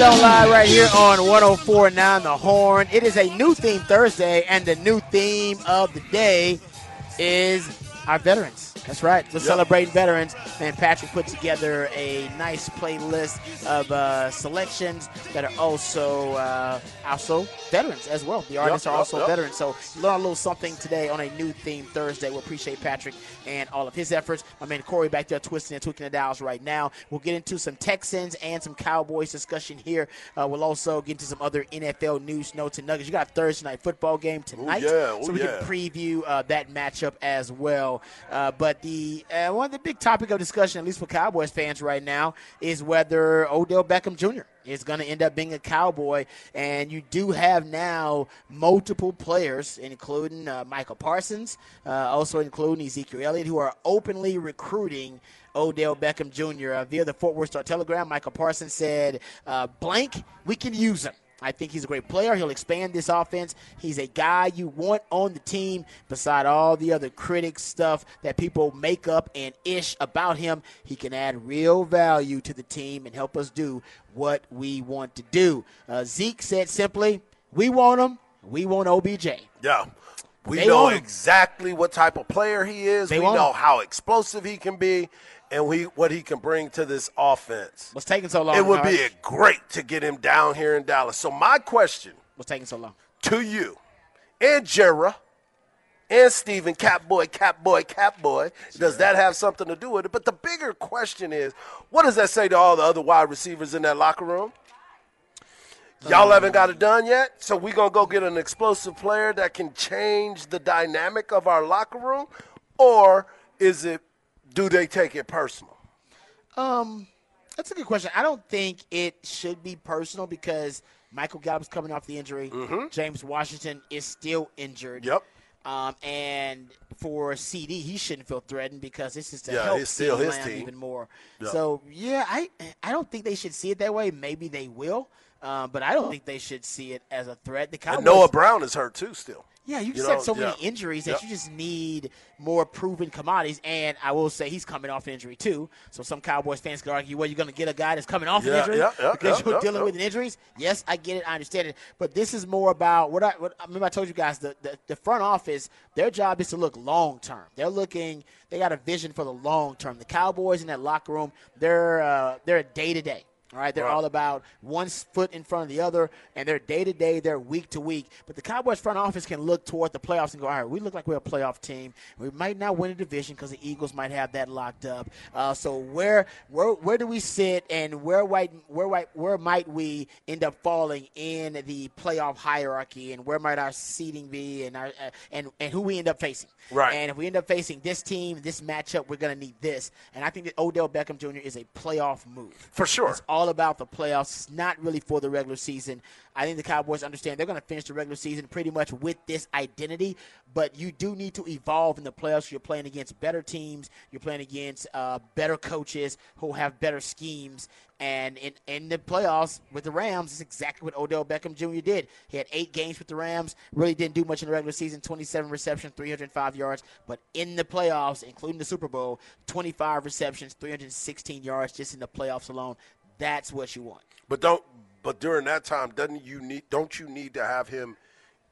Don't Lie right here on 1049 The Horn. It is a new theme Thursday, and the new theme of the day is our veterans. That's right. We're Yep. celebrating veterans. And Patrick put together a nice playlist of uh, selections that are also uh, also veterans as well. The artists are also yep. veterans. So learn a little something today on a new theme Thursday. We appreciate Patrick and all of his efforts. My man Corey back there twisting and tweaking the dials right now. We'll get into some Texans and some Cowboys discussion here. Uh, we'll also get into some other NFL news, notes, and nuggets. You got a Thursday night football game tonight, yeah, oh, so we yeah. can preview uh, that matchup as well. Uh, but the uh, one of the big topic of discussion, at least for Cowboys fans right now, is whether Odell Beckham Jr. is going to end up being a Cowboy. And you do have now multiple players, including uh, Micah Parsons, uh, also including Ezekiel Elliott, who are openly recruiting. Odell Beckham Jr. Uh, via the Fort Worth Star Telegram, Micah Parsons said, uh, "Blank, we can use him." I think he's a great player. He'll expand this offense. He's a guy you want on the team beside all the other critic stuff that people make up and ish about him. He can add real value to the team and help us do what we want to do. Uh, Zeke said simply, We want him. We want OBJ. Yeah. We They know exactly what type of player he is. They we know him. how explosive he can be and we what he can bring to this offense. What's taking so long? It would be great to get him down here in Dallas. So my question What's taking so long? to you and Jerry and Steven, Catboy, Catboy, Catboy, does that have something to do with it? But the bigger question is, what does that say to all the other wide receivers in that locker room? Y'all um, haven't got it done yet, so we're gonna go get an explosive player that can change the dynamic of our locker room, or is it? Do they take it personal? Um, that's a good question. I don't think it should be personal because Michael Gallup's coming off the injury. James Washington is still injured. Mm-hmm. Yep. Um, and for CD, he shouldn't feel threatened because this is to Yeah, help it's still his team. even more. Yeah. So yeah, I I don't think they should see it that way. Maybe they will, um, but I don't think they should see it as a threat. The Cowboys, And Noah Brown is hurt too, still. Yeah, you You know, so many injuries that Yep. you just need more proven commodities. And I will say he's coming off injury too. So some Cowboys fans could argue, well, you're going to get a guy that's coming off an injury yeah, yeah, because yeah, you're yeah, dealing yeah. with injuries. Yes, I get it, I understand it. But this is more about what I, what, I remember I told you guys the, the the front office. Their job is to look long term. They're looking. They got a vision for the long term. The Cowboys in that locker room, they're uh, they're day to day. All right, they're Right. all about one foot in front of the other, and they're day to day, they're week to week. But the Cowboys front office can look toward the playoffs and go, all right, we look like we're a playoff team. We might not win a division because the Eagles might have that locked up. Uh, so where where where do we sit, and where might where might where might we end up falling in the playoff hierarchy, and where might our seeding be, and our uh, and and who we end up facing? Right. And if we end up facing this team, this matchup, we're going to need this. And I think that Odell Beckham Jr. is a playoff move For sure. All about the playoffs, not really for the regular season. I think the Cowboys understand they're going to finish the regular season pretty much with this identity, but you do need to evolve in the playoffs. You're playing against better teams, you're playing against uh, better coaches who have better schemes. And in, in the playoffs with the Rams, it's exactly what Odell Beckham Jr. did. He had eight games with the Rams, really didn't do much in the regular season 27 receptions, 305 yards. But in the playoffs, including the Super Bowl, 25 receptions, 316 yards just in the playoffs alone. That's what you want. But don't. But during that time, doesn't you need? Don't you need to have him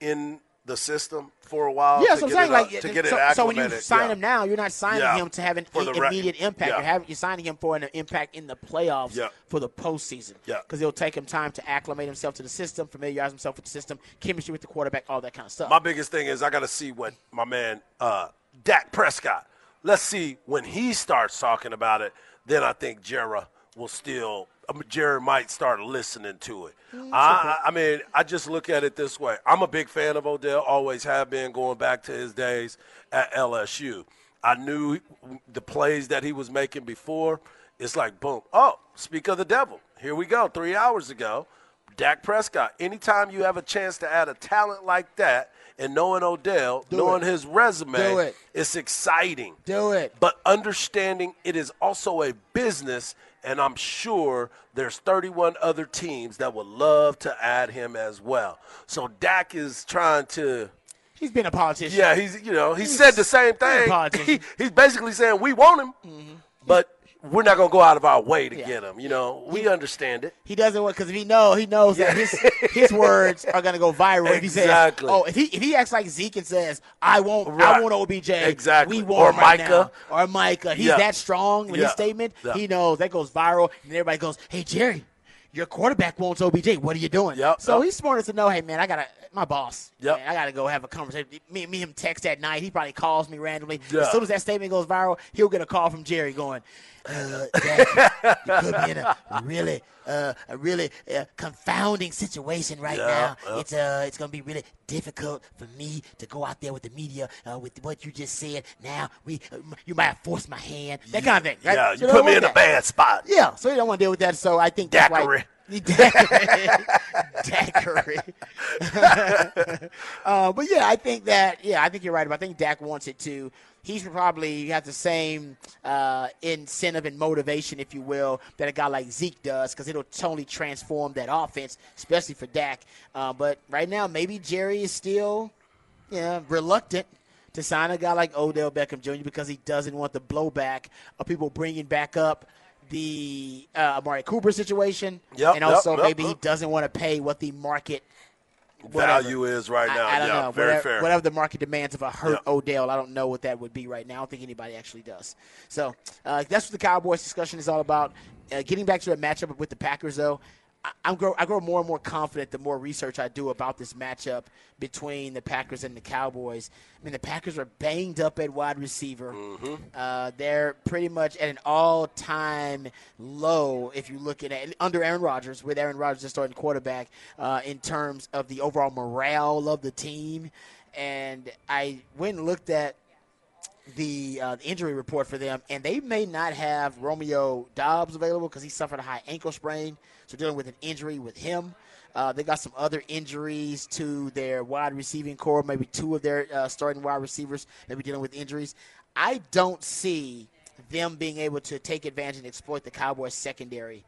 in the system for a while? Yeah, to so I'm saying it like to get so, it so when you sign Yeah. him now, you're not signing Yeah. him to have an For the i- rec- immediate impact. yeah. You're, having, you're signing him for an impact in the playoffs for the postseason. Yeah. because it'll take him time to acclimate himself to the system, familiarize himself with the system, chemistry with the quarterback, all that kind of stuff. My biggest thing is I got to see what my man uh, Dak Prescott. Let's see when he starts talking about it. Then I think Jerry will still. Jerry might start listening to it. Mm, I, I mean, I just look at it this way. I'm a big fan of Odell. Always have been, going back to his days at LSU. I knew the plays that he was making before. It's like boom. Oh, speak of the devil. Here we go. Three hours ago. Dak Prescott. Anytime you have a chance to add a talent like that, and knowing Odell, Do knowing it. his resume, Do it. it's exciting. Do it. But understanding it is also a business, and I'm sure there's 31 other teams that would love to add him as well. So Dak is trying to. He's been a politician. Yeah, he's you know he said the same a thing. politician. He, he's basically saying we want him, mm-hmm. but we're not going to go out of our way to Yeah. get him. You know, we understand it. He doesn't want because if he know he knows that his his words are gonna go viral. If he says, Exactly. "Oh, if he if he acts like Zeke and says, I won't, I won't OBJ, Exactly. we won't Or right Micah. now." or Micah, he's Yeah. that strong with Yeah. his statement. Yeah. He knows that goes viral, and everybody goes, "Hey, Jerry." Your quarterback wants OBJ. What are you doing? Yep, So yep. he's smart enough to know, hey man, I gotta my boss. Yep. man, I gotta go have a conversation. Me, me, and him text at night. He probably calls me randomly. Yeah. As soon as that statement goes viral, he'll get a call from Jerry going, uh, you put me in a really, uh, a really uh, confounding situation right Yeah, now. yeah. It's uh, it's gonna be really difficult for me to go out there with the media uh, with what you just said. Now we, uh, you might have forced my hand, that kind of thing. Right? Yeah, So you put me in a bad spot. Yeah, so you don't want to deal with that. So I think that's Daiquiri. why. Daiquiri. Uh, but yeah, I think that yeah, I think you're right. I think Dak wants it too. He's probably have the same uh, incentive and motivation, if you will, that a guy like Zeke does, because it'll totally transform that offense, especially for Dak. Uh, but right now, maybe Jerry is still, yeah, reluctant to sign a guy like Odell Beckham Jr. because he doesn't want the blowback of people bringing back up the uh, Amari Cooper situation, Yep, and also yep, yep, maybe he yep. doesn't want to pay what the market whatever. Value is right now. I, I don't yeah, know. very whatever, fair. whatever the market demands of a hurt Yeah. Odell, I don't know what that would be right now. I don't think anybody actually does. So uh, that's what the Cowboys discussion is all about. Uh, getting back to a matchup with the Packers, though, I, I'm grow, I grow more and more confident the more research I do about this matchup between the Packers and the Cowboys. I mean, the Packers are banged up at wide receiver. Mm-hmm. Uh, they're pretty much at an all-time low if you look at it under Aaron Rodgers, with Aaron Rodgers the starting quarterback, uh, in terms of the overall morale of the team. And I went and looked at the uh, injury report for them, and they may not have Romeo Doubs available because he suffered a high ankle sprain. So dealing with an injury with him. Uh, they got some other injuries to their wide receiving corps. Maybe two of their uh, starting wide receivers maybe dealing with injuries. I don't see them being able to take advantage and exploit the Cowboys secondary.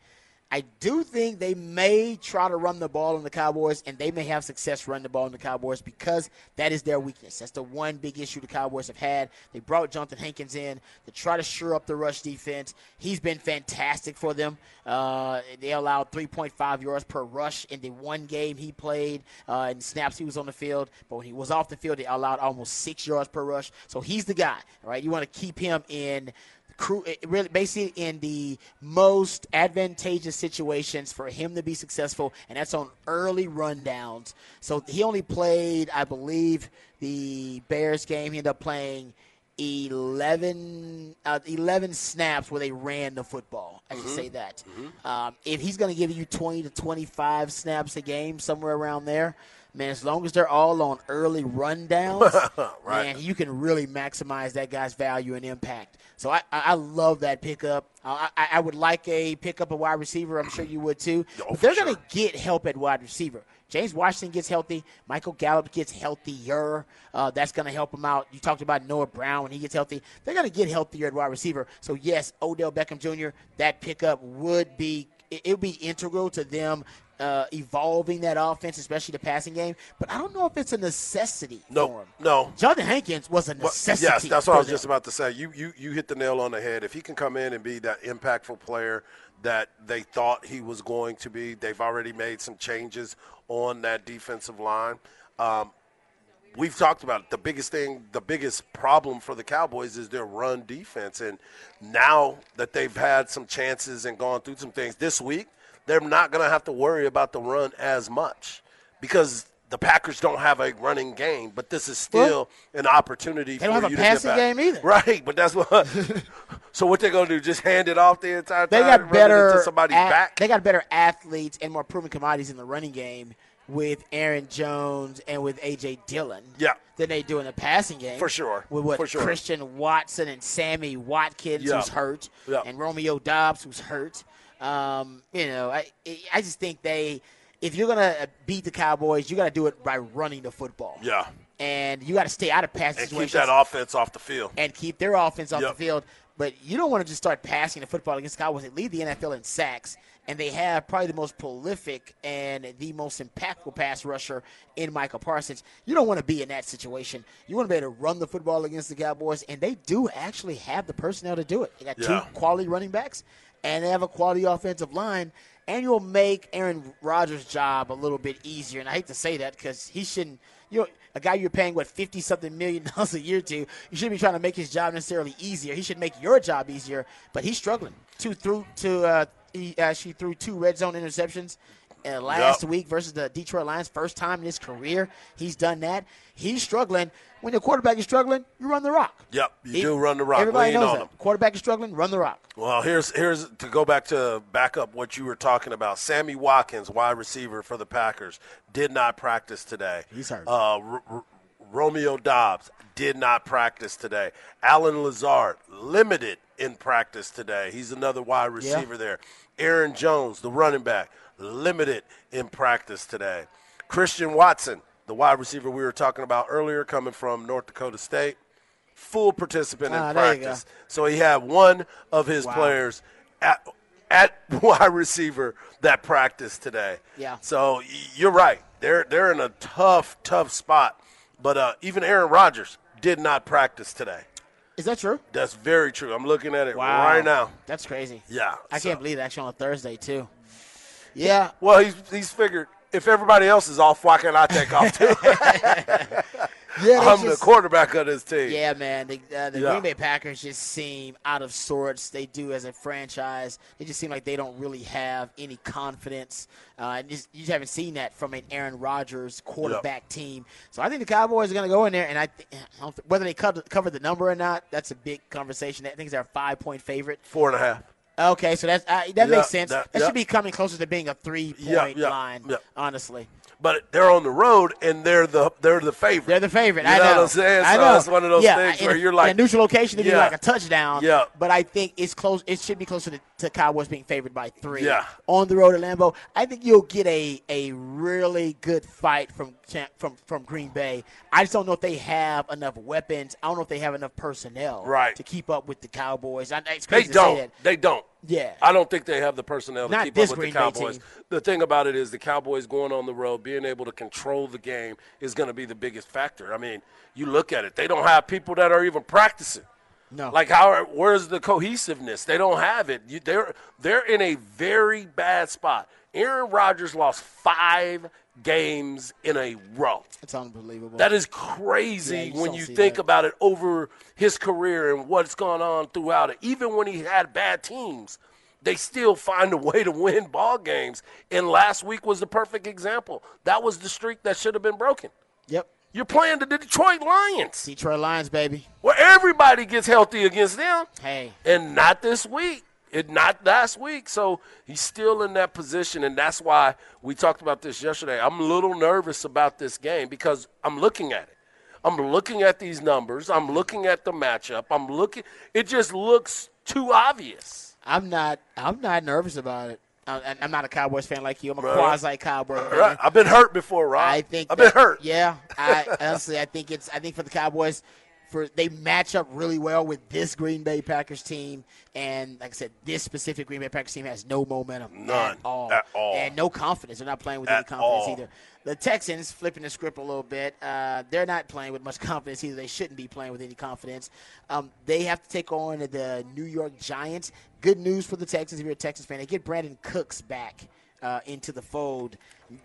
I do think they may try to run the ball on the Cowboys, and they may have success running the ball on the Cowboys because that is their weakness. That's the one big issue the Cowboys have had. They brought Johnathan Hankins in to try to shore up the rush defense. He's been fantastic for them. Uh, they allowed 3.5 yards per rush in the one game he played uh, and snaps he was on the field. But when he was off the field, they allowed almost six yards per rush. So he's the guy, right? You want to keep him in really basically in the most advantageous situations for him to be successful, and that's on early rundowns. So he only played, I believe, the Bears game. He ended up playing 11, uh, 11 snaps where they ran the football. I should say that. Um, if he's going to give you 20 to 25 snaps a game, somewhere around there, man, as long as they're all on early rundowns, Right. man, you can really maximize that guy's value and impact. So I, I love that pickup. Uh, I, I would like a pickup a wide receiver. I'm sure you would too. Oh, they're sure. going to get help at wide receiver. James Washington gets healthy. Michael Gallup gets healthier. Uh, that's going to help him out. You talked about Noah Brown when he gets healthy. They're going to get healthier at wide receiver. So yes, Odell Beckham Jr. That pickup would be it it would be integral to them uh, evolving that offense, especially the passing game. But I don't know if it's a necessity for no, no. Johnathan Hankins was a Well, necessity. yes, that's what I was them. just about to say. You, you you hit the nail on the head. If he can come in and be that impactful player that they thought he was going to be, they've already made some changes on that defensive line. Um, we've talked about it. the biggest thing, the biggest problem for the Cowboys is their run defense. And now that they've had some chances and gone through some things this week, they're not going to have to worry about the run as much because the Packers don't have a running game. But this is still an opportunity They for don't have a passing game either. Right, but that's what. so what they're going to do? Just hand it off the entire They time, got better. somebody's at- back. They got better athletes and more proven commodities in the running game with Aaron Jones and with AJ Dillon. Yeah. Than they do in the passing game. For sure. With what For sure. Christian Watson and Sammy Watkins, Yeah. who's hurt, Yeah. and Romeo Doubs, who's hurt. Um, you know, I I just think they, if you're gonna beat the Cowboys, you got to do it by running the football. yeah, And you got to stay out of pass and keep situations that offense off the field. and keep their offense off Yep. the field. But you don't want to just start passing the football against the Cowboys. They lead the NFL in sacks, and they have probably the most prolific and the most impactful pass rusher in Micah Parsons. You don't want to be in that situation. You want to be able to run the football against the Cowboys, and they do actually have the personnel to do it. They got Yeah. two quality running backs, and they have a quality offensive line. And you'll make Aaron Rodgers' job a little bit easier. And I hate to say that because he shouldn't. You know, a guy you're paying what fifty something million dollars a year to, you shouldn't be trying to make his job necessarily easier. He should make your job easier. But he's struggling. Two through to uh, he actually threw two red zone interceptions uh, last Yep. week versus the Detroit Lions. First time in his career he's done that. He's struggling. When your quarterback is struggling, you run the rock. Yep, you do run the rock. Everybody Lean knows that. him. Quarterback is struggling, run the rock. Well, here's here's to go back to back up what you were talking about. Sammy Watkins, wide receiver for the Packers, did not practice today. He's hurt. Uh, R- R- Romeo Doubs did not practice today. Allen Lazard limited in practice today. He's another wide receiver there. Aaron Jones, the running back, limited in practice today. Christian Watson, the wide receiver we were talking about earlier, coming from North Dakota State, full participant Ah, in practice. So he had one of his Wow. players at at wide receiver that practiced today. Yeah. So you're right. They're they're in a tough tough spot. But uh, even Aaron Rodgers did not practice today. Is that true? That's very true. I'm looking at it Wow. right now. That's crazy. Yeah. I so- can't believe it actually on a Thursday too. Yeah. Well, he's he's figured if everybody else is off, why can't I take off too? Yeah, I'm the quarterback of this team. Yeah, man. The, uh, the Yeah. Green Bay Packers just seem out of sorts. They do as a franchise. They just seem like they don't really have any confidence. Uh, and just, you just haven't seen that from an Aaron Rodgers quarterback team. So I think the Cowboys are going to go in there, and I, th- I don't th- whether they cover, cover the number or not, that's a big conversation. I think they're a five point favorite. Four and a half. Okay, so that's uh, that Yeah, makes sense. that- That, yeah. should be coming closer to being a three point Yeah, line. Honestly, But they're on the road and they're the they're the favorite. they're the favorite. You I know know. what I'm saying? I So know. it's one of those things where a- you're like- in a neutral location, it'd be like a touchdown. Yeah. But I think it's close. It should be closer to, to Cowboys being favored by three. Yeah. On the road at Lambeau, I think you'll get a a really good fight from from from Green Bay. I just don't know if they have enough weapons. I don't know if they have enough personnel Right. to keep up with the Cowboys. I, it's They crazy to say don't. that. They don't. Yeah. I don't think they have the personnel to Not keep up with Green the Cowboys. The thing about it is the Cowboys going on the road, being able to control the game is going to be the biggest factor. I mean, you look at it; they don't have people that are even practicing. No. Like how? Where's the cohesiveness? They don't have it. You, they're they're in a very bad spot. Aaron Rodgers lost five games in a row. It's unbelievable. That is Yeah, crazy you when you think that. about it over his career and what's gone on throughout it. Even when he had bad teams, they still find a way to win ball games. And last week was the perfect example. That was the streak that should have been broken. yep. You're playing the Detroit Lions, Detroit Lions, baby. where everybody gets healthy against them, Hey. and not this week. It not last week, so he's still in that position, and that's why we talked about this yesterday. I'm a little nervous about this game because I'm looking at it. I'm looking at these numbers. I'm looking at the matchup. I'm looking. It just looks too obvious. I'm not. I'm not nervous about it. I- I'm not a Cowboys fan like you. I'm a Right. quasi Cowboy. Right? I've been hurt before, Rob. I think I've that- been hurt. Yeah, I honestly, I think it's. I think for the Cowboys, for they match up really well with this Green Bay Packers team, and like I said, this specific Green Bay Packers team has no momentum None. at all, At all. and no confidence. They're not playing with any confidence all. either. The Texans flipping the script a little bit. Uh, they're not playing with much confidence either. They shouldn't be playing with any confidence. Um, they have to take on the New York Giants. Good news for the Texans if you're a Texans fan. They get Brandin Cooks back uh, into the fold.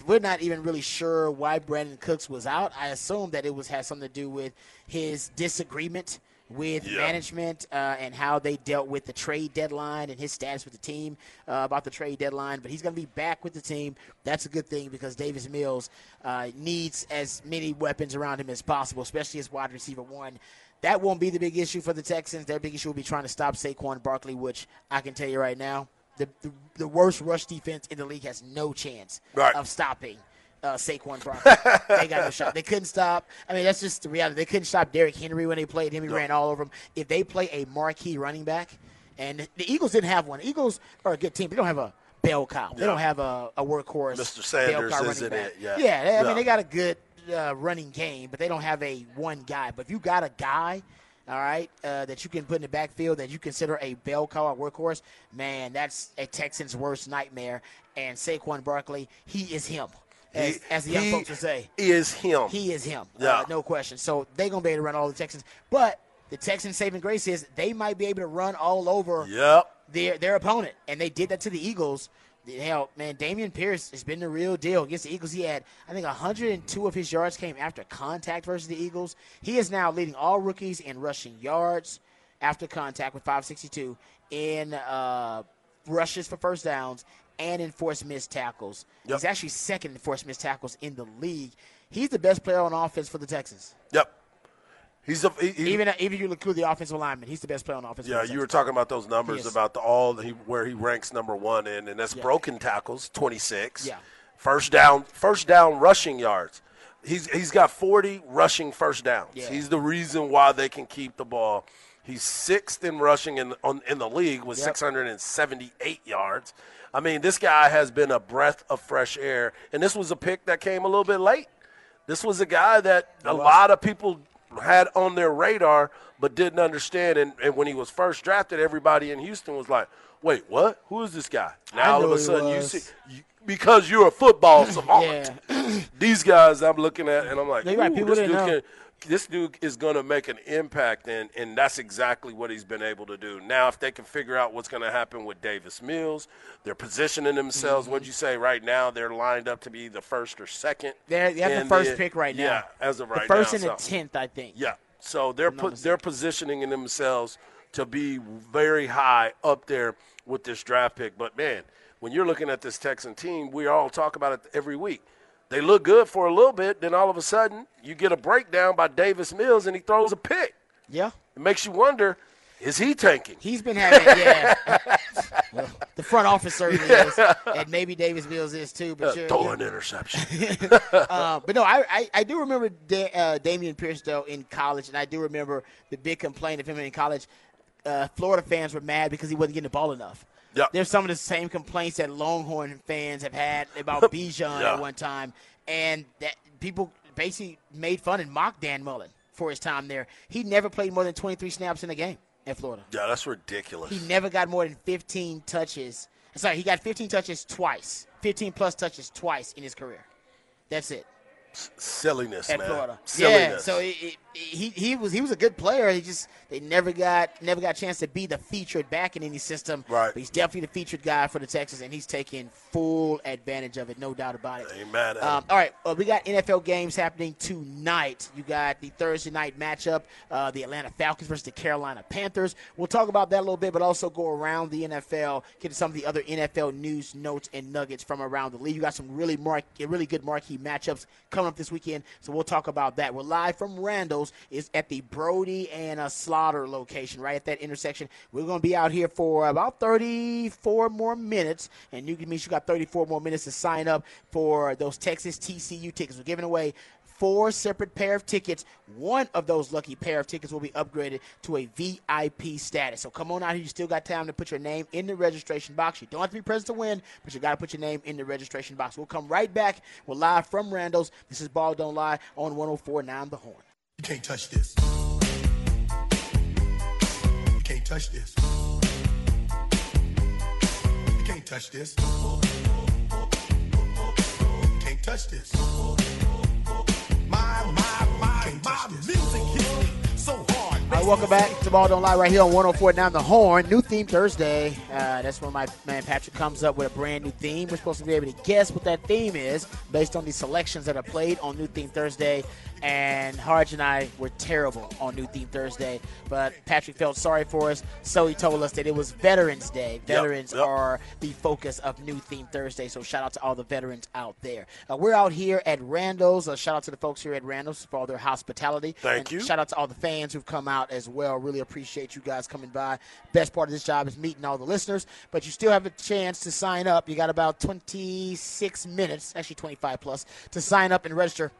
We're not even really sure why Brandin Cooks was out. I assume that it was had something to do with his disagreement with Yeah. management uh, and how they dealt with the trade deadline and his status with the team uh, about the trade deadline. But he's going to be back with the team. That's a good thing because Davis Mills uh, needs as many weapons around him as possible, especially as wide receiver one. That won't be the big issue for the Texans. Their big issue will be trying to stop Saquon Barkley, which I can tell you right now, the, the, the worst rush defense in the league has no chance Right. of stopping uh, Saquon Barkley. they got no shot. They couldn't stop. I mean, that's just the reality. They couldn't stop Derrick Henry when they played him. He ran all over him. If they play a marquee running back, and the Eagles didn't have one. Eagles are a good team. They don't have a bell cow. They Yeah. don't have a, a workhorse. Mr. Sanders isn't back. it, yeah. Yeah, I Yeah. mean, they got a good uh, running game, but they don't have a one guy. But if you got a guy all right, uh, that you can put in the backfield that you consider a bell cow or workhorse, man, that's a Texan's worst nightmare. And Saquon Barkley, he is him, as, He- as the young he folks would say. Is him. He is him. Yeah. Uh, no question. So they're going to be able to run all the Texans. But the Texans' saving grace is they might be able to run all over Yep. their their opponent, and they did that to the Eagles. Hell, man, Dameon Pierce has been the real deal against the Eagles. He had, I think, 102 of his yards came after contact versus the Eagles. He is now leading all rookies in rushing yards after contact with 562 in uh, rushes for first downs and in forced missed tackles. Yep. He's actually second in forced missed tackles in the league. He's the best player on offense for the Texans. Yep. He's a he, Even even you include the offensive lineman, he's the best player on offense. yeah. You were talking about those numbers about the all he, where he ranks number one in, and that's Yeah. broken tackles, twenty six. Yeah. First down, first down rushing yards. He's he's got forty rushing first downs. Yeah. He's the reason why they can keep the ball. He's sixth in rushing in on, in the league with Yep. 678 yards. I mean, this guy has been a breath of fresh air, and this was a pick that came a little bit late. This was a guy that a lot of people had on their radar but didn't understand. And, and when he was first drafted, everybody in Houston was like, "Wait, what? Who is this guy?" Now all of a sudden you see you, because you're a football savant. Yeah. These guys I'm looking at, and I'm like, right, people didn't know. can." This dude is going to make an impact, and, and that's exactly what he's been able to do. Now, if they can figure out what's going to happen with Davis Mills, they're positioning themselves. Mm-hmm. What'd you say? Right now, they're lined up to be the first or second. They're, they have the first pick right now. Yeah, as of right the first now. and the so- tenth, I think. yeah. So they're put they're positioning themselves to be very high up there with this draft pick. But man, when you're looking at this Texan team, we all talk about it every week. They look good for a little bit, then all of a sudden you get a breakdown by Davis Mills and he throws a pick. Yeah. It makes you wonder, is he tanking? He's been having, yeah. Well, the front office certainly is, and maybe Davis Mills is too. But you're, Throw you're- an interception. uh, but no, I, I, I do remember da- uh, Dameon Pierce though in college, and I do remember the big complaint of him in college. Uh, Florida fans were mad because he wasn't getting the ball enough. Yep. There's some of the same complaints that Longhorn fans have had about Bijan Yeah. at one time, and that people basically made fun and mocked Dan Mullen for his time there. He never played more than 23 snaps in a game at Florida. yeah, that's ridiculous. He never got more than 15 touches. Sorry, he got 15 touches twice, 15 plus touches twice in his career. That's it Silliness, at man. Florida. Silliness. Yeah, so it, it, he he was he was a good player. He just they never got never got a chance to be the featured back in any system. Right. But he's definitely the featured guy for the Texans, and he's taking full advantage of it, no doubt about it. Amen. Um, all right, uh, we got NFL games happening tonight. You got the Thursday night matchup, uh, the Atlanta Falcons versus the Carolina Panthers. We'll talk about that a little bit, but also go around the NFL, get to some of the other NFL news, notes, and nuggets from around the league. You got some really mark, really good marquee matchups coming up this weekend, so we'll talk about that. We're live from Randall's, is at the Brodie and a Slaughter location, right at that intersection. We're going to be out here for about 34 more minutes, and you can mean you got 34 more minutes to sign up for those Texas TCU tickets. We're giving away four separate pair of tickets. One of those lucky pair of tickets will be upgraded to a VIP status. So come on out here. You still got time to put your name in the registration box. You don't have to be present to win, but you got to put your name in the registration box. We'll come right back. We're live from Randall's. This is Ball Don't Lie on 104.9 The Horn. You can't touch this. You can't touch this. You can't touch this. You can't touch this. My, my, my, my music hits me so hard. All right, welcome back to Ball Don't Lie right here on 104.9 The Horn. New theme Thursday. Uh, that's when my man Patrick comes up with a brand new theme. We're supposed to be able to guess what that theme is based on the selections that are played on New Theme Thursday. And Harge and I were terrible on New Theme Thursday, but Patrick felt sorry for us, so he told us that it was Veterans Day. Veterans yep. are the focus of New Theme Thursday, so shout out to all the veterans out there. Uh, we're out here at Randall's. Uh, shout out to the folks here at Randall's for all their hospitality. Thank And you. Shout out to all the fans who've come out as well. Really appreciate you guys coming by. Best part of this job is meeting all the listeners, but you still have a chance to sign up. You got about 26 minutes, actually 25 plus, to sign up and register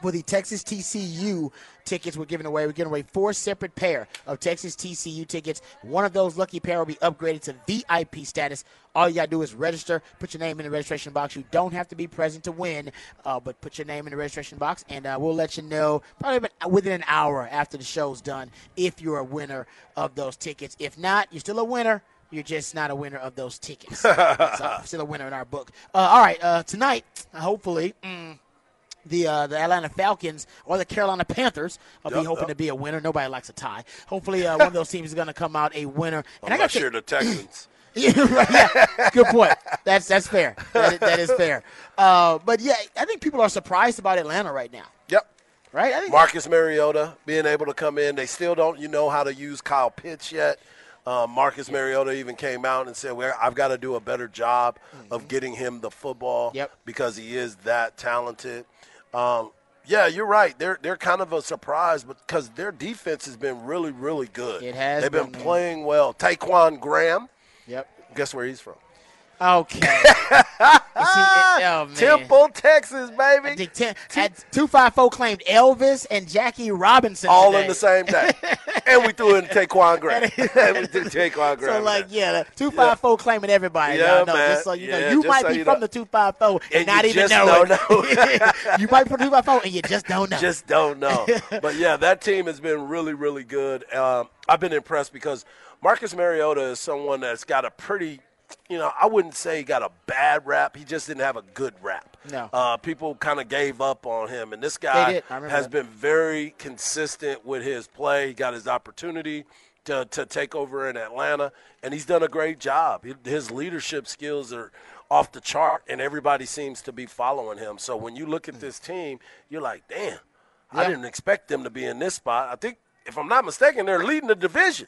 for the Texas TCU tickets we're giving away. We're giving away four separate pair of Texas TCU tickets. One of those lucky pair will be upgraded to VIP status. All you gotta do is register, put your name in the registration box. You don't have to be present to win, uh, but put your name in the registration box, and uh, we'll let you know probably within an hour after the show's done if you're a winner of those tickets. If not, you're still a winner. You're just not a winner of those tickets. That's all. Still a winner in our book. Uh, all right, uh, tonight, hopefully. Mm, the uh, the Atlanta Falcons or the Carolina Panthers I'll be hoping yep. to be a winner. Nobody likes a tie. Hopefully, uh, one of those teams is going to come out a winner. And I got Unless you're the Texans. yeah, right, yeah, good point. That's that's fair. That is, that is fair. Uh, but yeah, I think people are surprised about Atlanta right now. Yep. Right? I think Marcus Mariota being able to come in. They still don't, you know, how to use Kyle Pitts yet. Um, Marcus Mariota even came out and said, well, I've got to do a better job of getting him the football Yep. because he is that talented. Um, yeah, you're right. They're they're kind of a surprise because their defense has been really, really good. It has They've been, been, playing well. Ta'Quon Graham, Yep. guess where he's from? Okay. Oh. Temple, Texas, baby. think ten, at 254 claimed Elvis and Jackie Robinson. All today. in the same day. and we threw in Ta'Quon Graham. and we threw Ta'Quon Graham. So like yeah, two five four claiming everybody. Yeah, now, no, man. Just so you know, Yeah, you might so be you from know. the two five four and, And not even know it. you might be from two five four and you just don't know. just don't know. but yeah, that team has been really, really good. Um, I've been impressed because Marcus Mariota is someone that's got a pretty, you know, I wouldn't say he got a bad rap. He just didn't have a good rap. No. Uh, people kind of gave up on him, and this guy did. I remember has that. been very consistent with his play. He got his opportunity. To, to take over in Atlanta, and he's done a great job. His leadership skills are off the chart, and everybody seems to be following him. So when you look at this team, you're like, damn, I didn't expect them to be in this spot. I think, if I'm not mistaken, they're leading the division.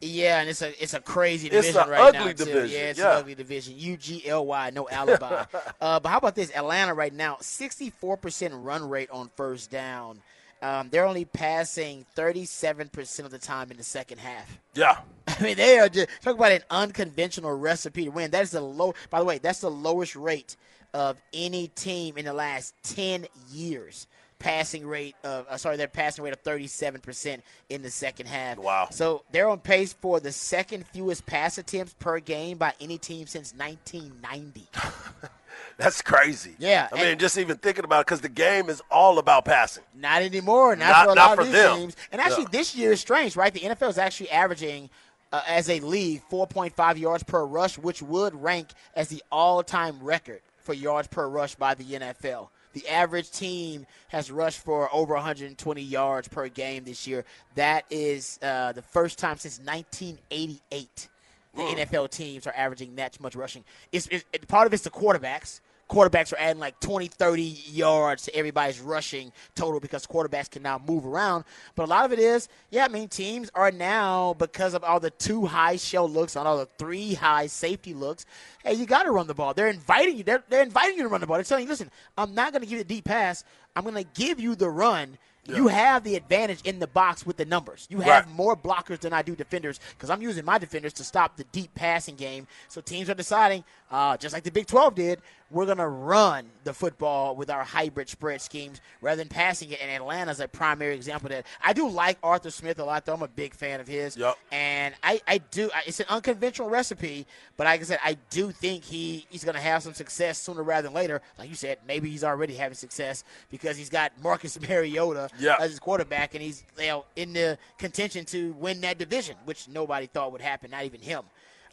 Yeah, and it's a it's a crazy It's division a right ugly now too. Yeah, it's yeah. an ugly division. U G L Y, no alibi. uh, but how about this? Atlanta right now, sixty four percent run rate on first down. Um, they're only passing thirty seven percent of the time in the second half. Yeah. I mean, they are just talk about an unconventional recipe to win. That is the low. By the way, that's the lowest rate of any team in the last ten years. Passing rate of uh, sorry, their passing rate of thirty seven percent in the second half. Wow. So they're on pace for the second fewest pass attempts per game by any team since nineteen ninety. That's crazy. Yeah, I mean, just even thinking about it, because the game is all about passing. Not anymore. Not, Not- for a lot of these them. teams. And actually, this year is strange, right? The NFL is actually averaging, uh, as a league, 4.5 yards per rush, which would rank as the all-time record for yards per rush by the NFL. The average team has rushed for over 120 yards per game this year. That is uh, the first time since 1988 the NFL teams are averaging that much rushing. It's, it, it- part of it's the quarterbacks. Quarterbacks are adding like 20, 30 yards to everybody's rushing total because quarterbacks can now move around. But a lot of it is, yeah, I mean, teams are now, because of all the two high shell looks and all the three high safety looks, hey, you got to run the ball. They're inviting you. They're, they're inviting you to run the ball. They're telling you, listen, I'm not going to give you a deep pass. I'm going to give you the run. You have the advantage in the box with the numbers. You have Right. more blockers than I do defenders because I'm using my defenders to stop the deep passing game. So teams are deciding, uh, just like the Big 12 did, we're going to run the football with our hybrid spread schemes rather than passing it. And Atlanta's a primary example of that. I do like Arthur Smith a lot, though. I'm a big fan of his. Yep. And I, I do. I- It's an unconventional recipe, but like I said, I do think he, he's going to have some success sooner rather than later. Like you said, maybe he's already having success because he's got Marcus Mariota Yeah. as his quarterback, and he's you know in the contention to win that division, which nobody thought would happen, not even him.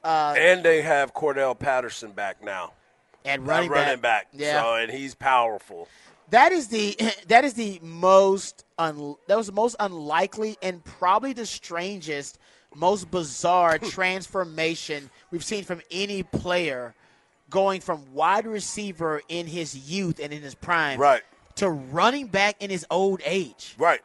Uh, and they have Cordarrelle Patterson back now. And running, running back. yeah, So, and he's powerful. that is the that is the most un, that was the most unlikely and probably the strangest, most bizarre transformation we've seen from any player, going from wide receiver in his youth and in his prime, Right. to running back in his old age. Right.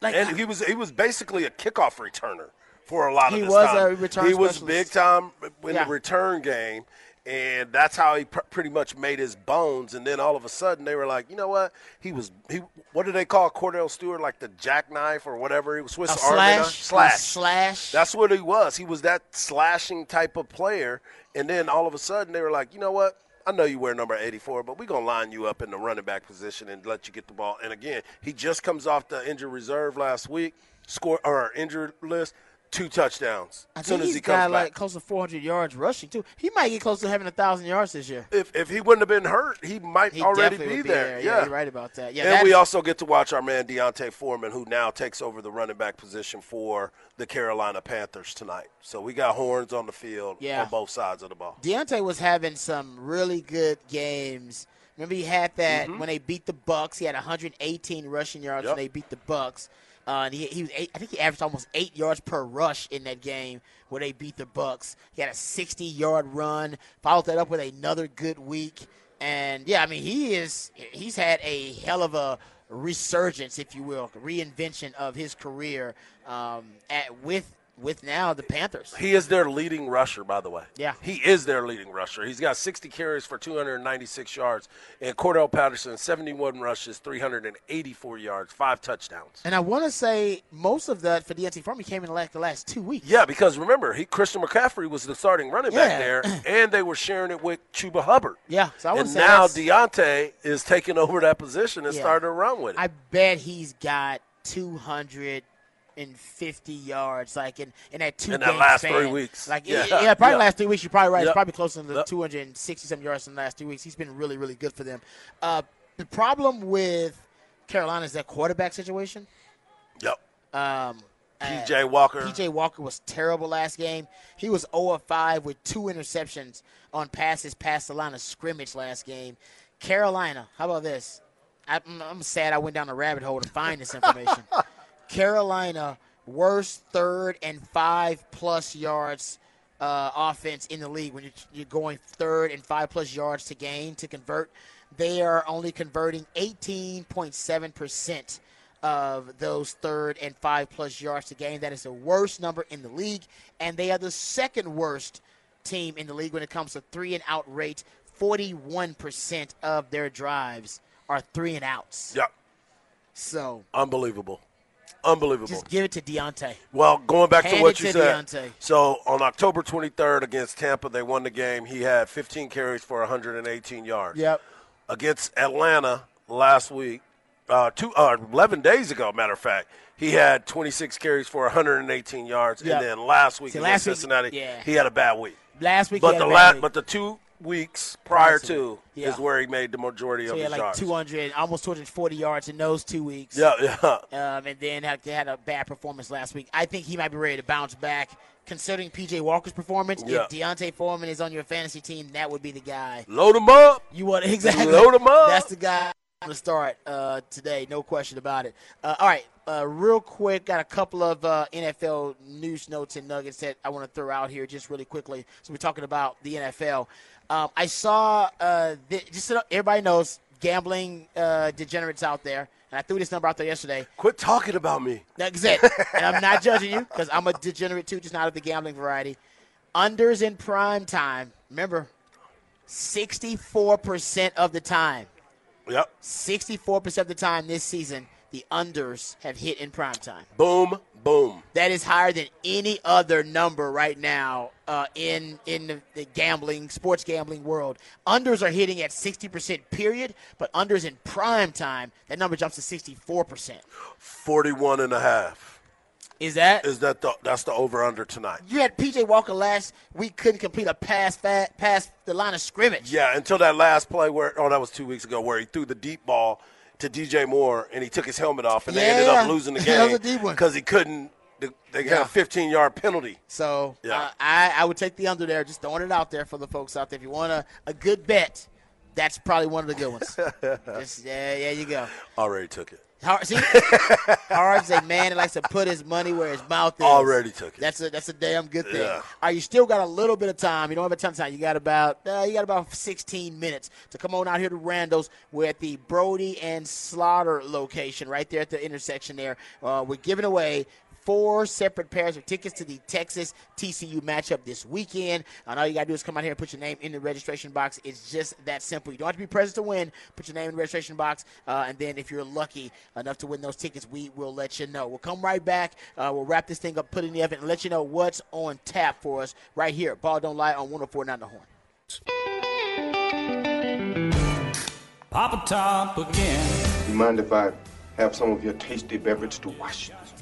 Like And he was he was basically a kickoff returner for a lot He of this was time. a return He was specialist. big time in Yeah. the return game, and that's how he pr- pretty much made his bones. And then all of a sudden, they were like, you know what? He was he. What do they call Kordell Stewart? Like the jackknife or whatever? He was Swiss a Army slash, slash. slash. That's what he was. He was that slashing type of player. And then all of a sudden, they were like, you know what? I know you wear number 84, but we're going to line you up in the running back position and let you get the ball. And again, he just comes off the injured reserve last week, score or injured list, two touchdowns I as soon as he comes got back. like close to 400 yards rushing too. He might get close to having a thousand yards this year. if, if he wouldn't have been hurt, he might He already be be there. there. Yeah, you're right about that. Yeah, and we also get to watch our man D'Onta Foreman, who now takes over the running back position for the Carolina Panthers tonight. So we got horns on the field Yeah. on both sides of the ball. D'Onta was having some really good games. Remember, he had that when they beat the Bucks. He had 118 rushing yards Mm-hmm. Yep. when they beat the Bucks. Uh, he, he was eight, I think he averaged almost eight yards per rush in that game where they beat the Bucks. He had a 60 yard run. Followed that up with another good week. And yeah, I mean, he is he's had a hell of a resurgence, if you will, reinvention of his career um, at with with now the Panthers. He is their leading rusher, by the way. Yeah. He is their leading rusher. He's got 60 carries for 296 yards. And Cordarrelle Patterson, 71 rushes, 384 yards, five touchdowns. And I want to say most of that for D'Onta Foreman came in like the last two weeks. Yeah, because remember, he Christian McCaffrey was the starting running back there, and they were sharing it with Chuba Hubbard. Yeah, so I and say now that's- D'Onta is taking over that position and Yeah. starting to run with it. I bet he's got 250 yards, like in, in that two In game last span. three weeks. Like Yeah. yeah, yeah probably Yeah. last three weeks. You're probably right. It's probably closer to Yep. 260 some yards in the last two weeks. He's been really, really good for them. Uh, the problem with Carolina is that quarterback situation. yep. Um, PJ Walker. PJ Walker was terrible last game. He was 0 of 5 with two interceptions on passes past the line of scrimmage last game. Carolina, how about this? I'm, I'm sad I went down a rabbit hole to find this information. Carolina, worst third and five plus yards uh, offense in the league when you're, you're going third and five plus yards to gain to convert. They are only converting 18.7% of those third and five plus yards to gain. That is the worst number in the league, and they are the second worst team in the league when it comes to three and out rate. 41% of their drives are three and outs. Yep. So Unbelievable. Unbelievable. just give it to D'Onta. Well, going back to what it you to said. D'Onta. So on October 23rd against Tampa, they won the game. He had 15 carries for 118 yards. Yep. Against Atlanta last week, uh, two, uh, 11 days ago, matter of fact, he had 26 carries for 118 yards. Yep. And then last week See, against last week- Cincinnati, yeah. he had a bad week. Last week, But he the had a la- but the two weeks prior Prior to, to yeah. is where he made the majority so of his like yards. 200, almost 240 yards in those two weeks. Yeah, yeah. um, and then had, had a bad performance last week. I think he might be ready to bounce back. Considering PJ Walker's performance, Yeah. if D'Onta Foreman is on your fantasy team, that would be the guy. Load him up. You want to, exactly Load 'em up. That's the guy to start uh, today, no question about it. Uh, all right, uh, real quick, got a couple of uh, NFL news notes and nuggets that I want to throw out here just really quickly. So we're talking about the NFL. Um, I saw uh, th- just so everybody knows gambling uh, degenerates out there, and I threw this number out there yesterday. Quit talking about me. That's it. and I'm not judging you because I'm a degenerate too, just not of the gambling variety. Unders in prime time. Remember, 64% of the time, Yep. 64% of the time this season, the unders have hit in prime time. Boom, boom. That is higher than any other number right now uh, in in the, the gambling, sports gambling world. Unders are hitting at 60% period, but unders in prime time, that number jumps to 64%. 41 and a half. Is that? Is that the that's the over under tonight? You had PJ Walker last week couldn't complete a pass fa- past the line of scrimmage. Yeah, until that last play where oh that was 2 weeks ago where he threw the deep ball to DJ Moore and he took his helmet off and they ended up losing the That was game a deep one. cuz he couldn't they- got Yeah. a 15 yard penalty. So Yeah. uh, I, I would take the under there, just throwing it out there for the folks out there. If you want a, a good bet, that's probably one of the good ones. just, yeah, yeah, you go. Already took it. Hard, see, Hard's a man that likes to put his money where his mouth is. Already took it. That's a that's a damn good thing. Yeah. All right, you still got a little bit of time. You don't have a ton of time. You got about uh, you got about 16 minutes to come on out here to Randall's. We're at the Brodie and Slaughter location, right there at the intersection. There, uh, we're giving away. Four separate pairs of tickets to the Texas TCU matchup this weekend. And all you got to do is come out here and put your name in the registration box. It's just that simple. You don't have to be present to win. Put your name in the registration box. Uh, and then if you're lucky enough to win those tickets, we will let you know. We'll come right back. Uh, we'll wrap this thing up, put it in the oven, and let you know what's on tap for us right here. Ball Don't Lie on 104.9 The Horn. Papa Top again. You mind if I have some of your tasty beverage to wash this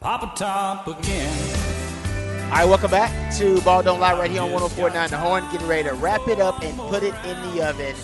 Papa Top again. All right, welcome back to Ball Don't Lie right here on 1049 The Horn. Getting ready to wrap it up and put it in the oven.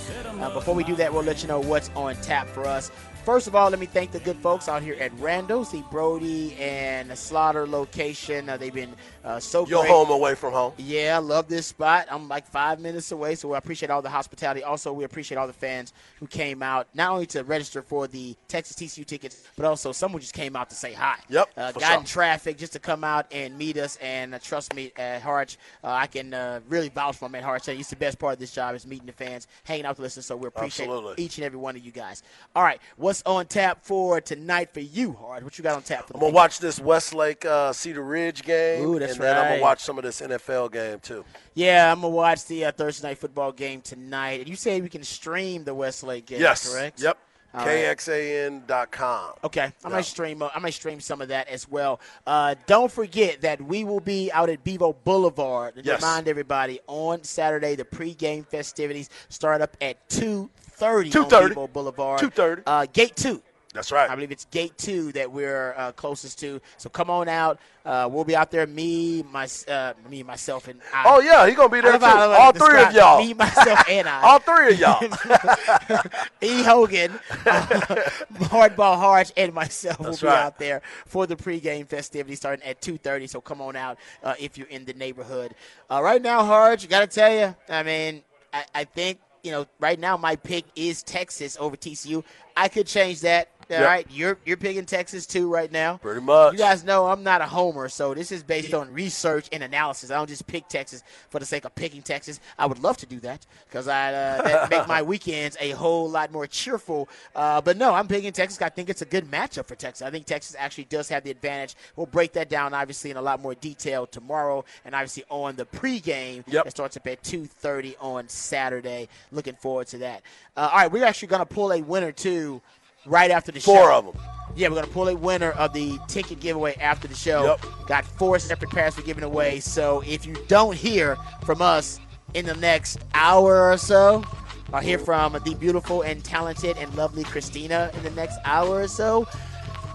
Uh, before we do that, we'll let you know what's on tap for us. First of all, let me thank the good folks out here at Randall's, the Brodie and the Slaughter location. Uh, they've been uh, so Your great. home away from home. Yeah, I love this spot. I'm like five minutes away, so I appreciate all the hospitality. Also, we appreciate all the fans who came out not only to register for the Texas TCU tickets, but also someone just came out to say hi. Yep, uh, got sure. in traffic just to come out and meet us. And uh, trust me, at Harch, uh, I can uh, really vouch for him at Harch. It's the best part of this job is meeting the fans, hanging out with listeners. So we appreciate Absolutely. each and every one of you guys. All right, what's on tap for tonight for you, Hard? What you got on tap for? the I'm gonna watch this Westlake uh, Cedar Ridge game, Ooh, that's and then I'm gonna watch some of this NFL game too. Yeah, I'm gonna watch the uh, Thursday night football game tonight. And you say we can stream the Westlake game, yes, correct? Yep. KXAN.com. Okay, I might stream. uh, I might stream some of that as well. Uh, don't forget that we will be out at Bevo Boulevard. Yes. Remind everybody on Saturday the pregame festivities start up at two thirty. 2:30. Bevo Boulevard. 2:30. Uh, gate two. That's right. I believe it's gate two that we're uh, closest to. So come on out. Uh, we'll be out there. Me, my, uh, me, myself, and I. Oh yeah, he gonna be there too. don't know how to All three of y'all. Me, myself, and I. All three of y'all. E. Hogan, uh, Hardball Harsh, and myself will be right. out there for the pregame festivities starting at 2.30, so come on out uh, if you're in the neighborhood. Uh, right now, Harge, got to tell you, I mean, I, I think, you know, right now my pick is Texas over TCU. I could change that. All Yep. right, you're you're picking Texas too right now. Pretty much. You guys know I'm not a homer, so this is based on research and analysis. I don't just pick Texas for the sake of picking Texas. I would love to do that because I uh, that make my weekends a whole lot more cheerful. Uh, but no, I'm picking Texas. I think it's a good matchup for Texas. I think Texas actually does have the advantage. We'll break that down obviously in a lot more detail tomorrow, and obviously on the pregame Yep. that starts up at 2:30 on Saturday. Looking forward to that. Uh, all right, we're actually going to pull a winner too. Right after the show. Four of them. Yeah, we're gonna pull a winner of the ticket giveaway after the show. Yep. Got four separate pairs we're giving away. So if you don't hear from us in the next hour or so, or hear from the beautiful and talented and lovely Christina in the next hour or so,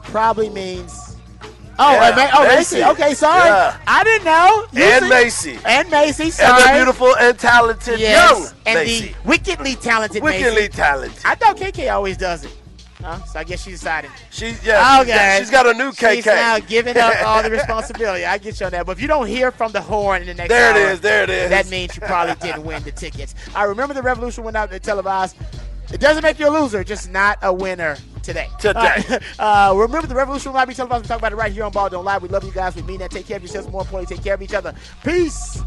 probably means. Oh, Yeah, Ma- oh, Macy. Macy. Okay, sorry. Yeah. I didn't know. You And see- Macy. And Macy. And the beautiful and talented yes. young and Macy. the wickedly talented Wickedly Macy. talented. I thought KK always does it. Huh? So I guess she decided. She's yeah. Okay. She's got, she's got a new KK. She's now giving up all the responsibility. I get you on that. But if you don't hear from the horn in the next there it hour, is. There it is. That means you probably didn't win the tickets. I remember the revolution went out to televised. It doesn't make you a loser, just not a winner today. Today. Right. Uh, remember the revolution will not be televised. We talk about it right here on Ball Don't Lie. We love you guys. We mean that. Take care of yourselves. More importantly, take care of each other. Peace.